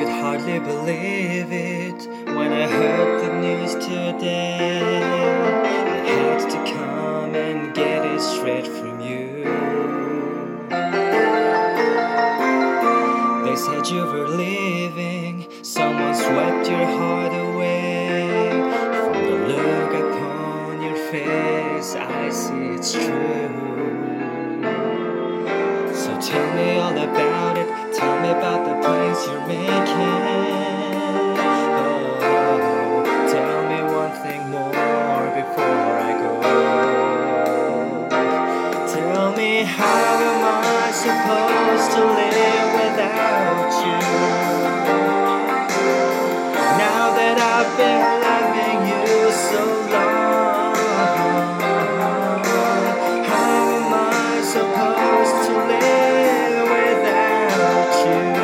could hardly believe it when I heard the news today. I had to come and get it straight from you. They said you were leaving, someone swept your heart away. From the look upon your face, I see it's true. So tell me all about it, tell me about the place you're making. supposed to live without you. Now that I've been loving you so long, how am I supposed to live without you?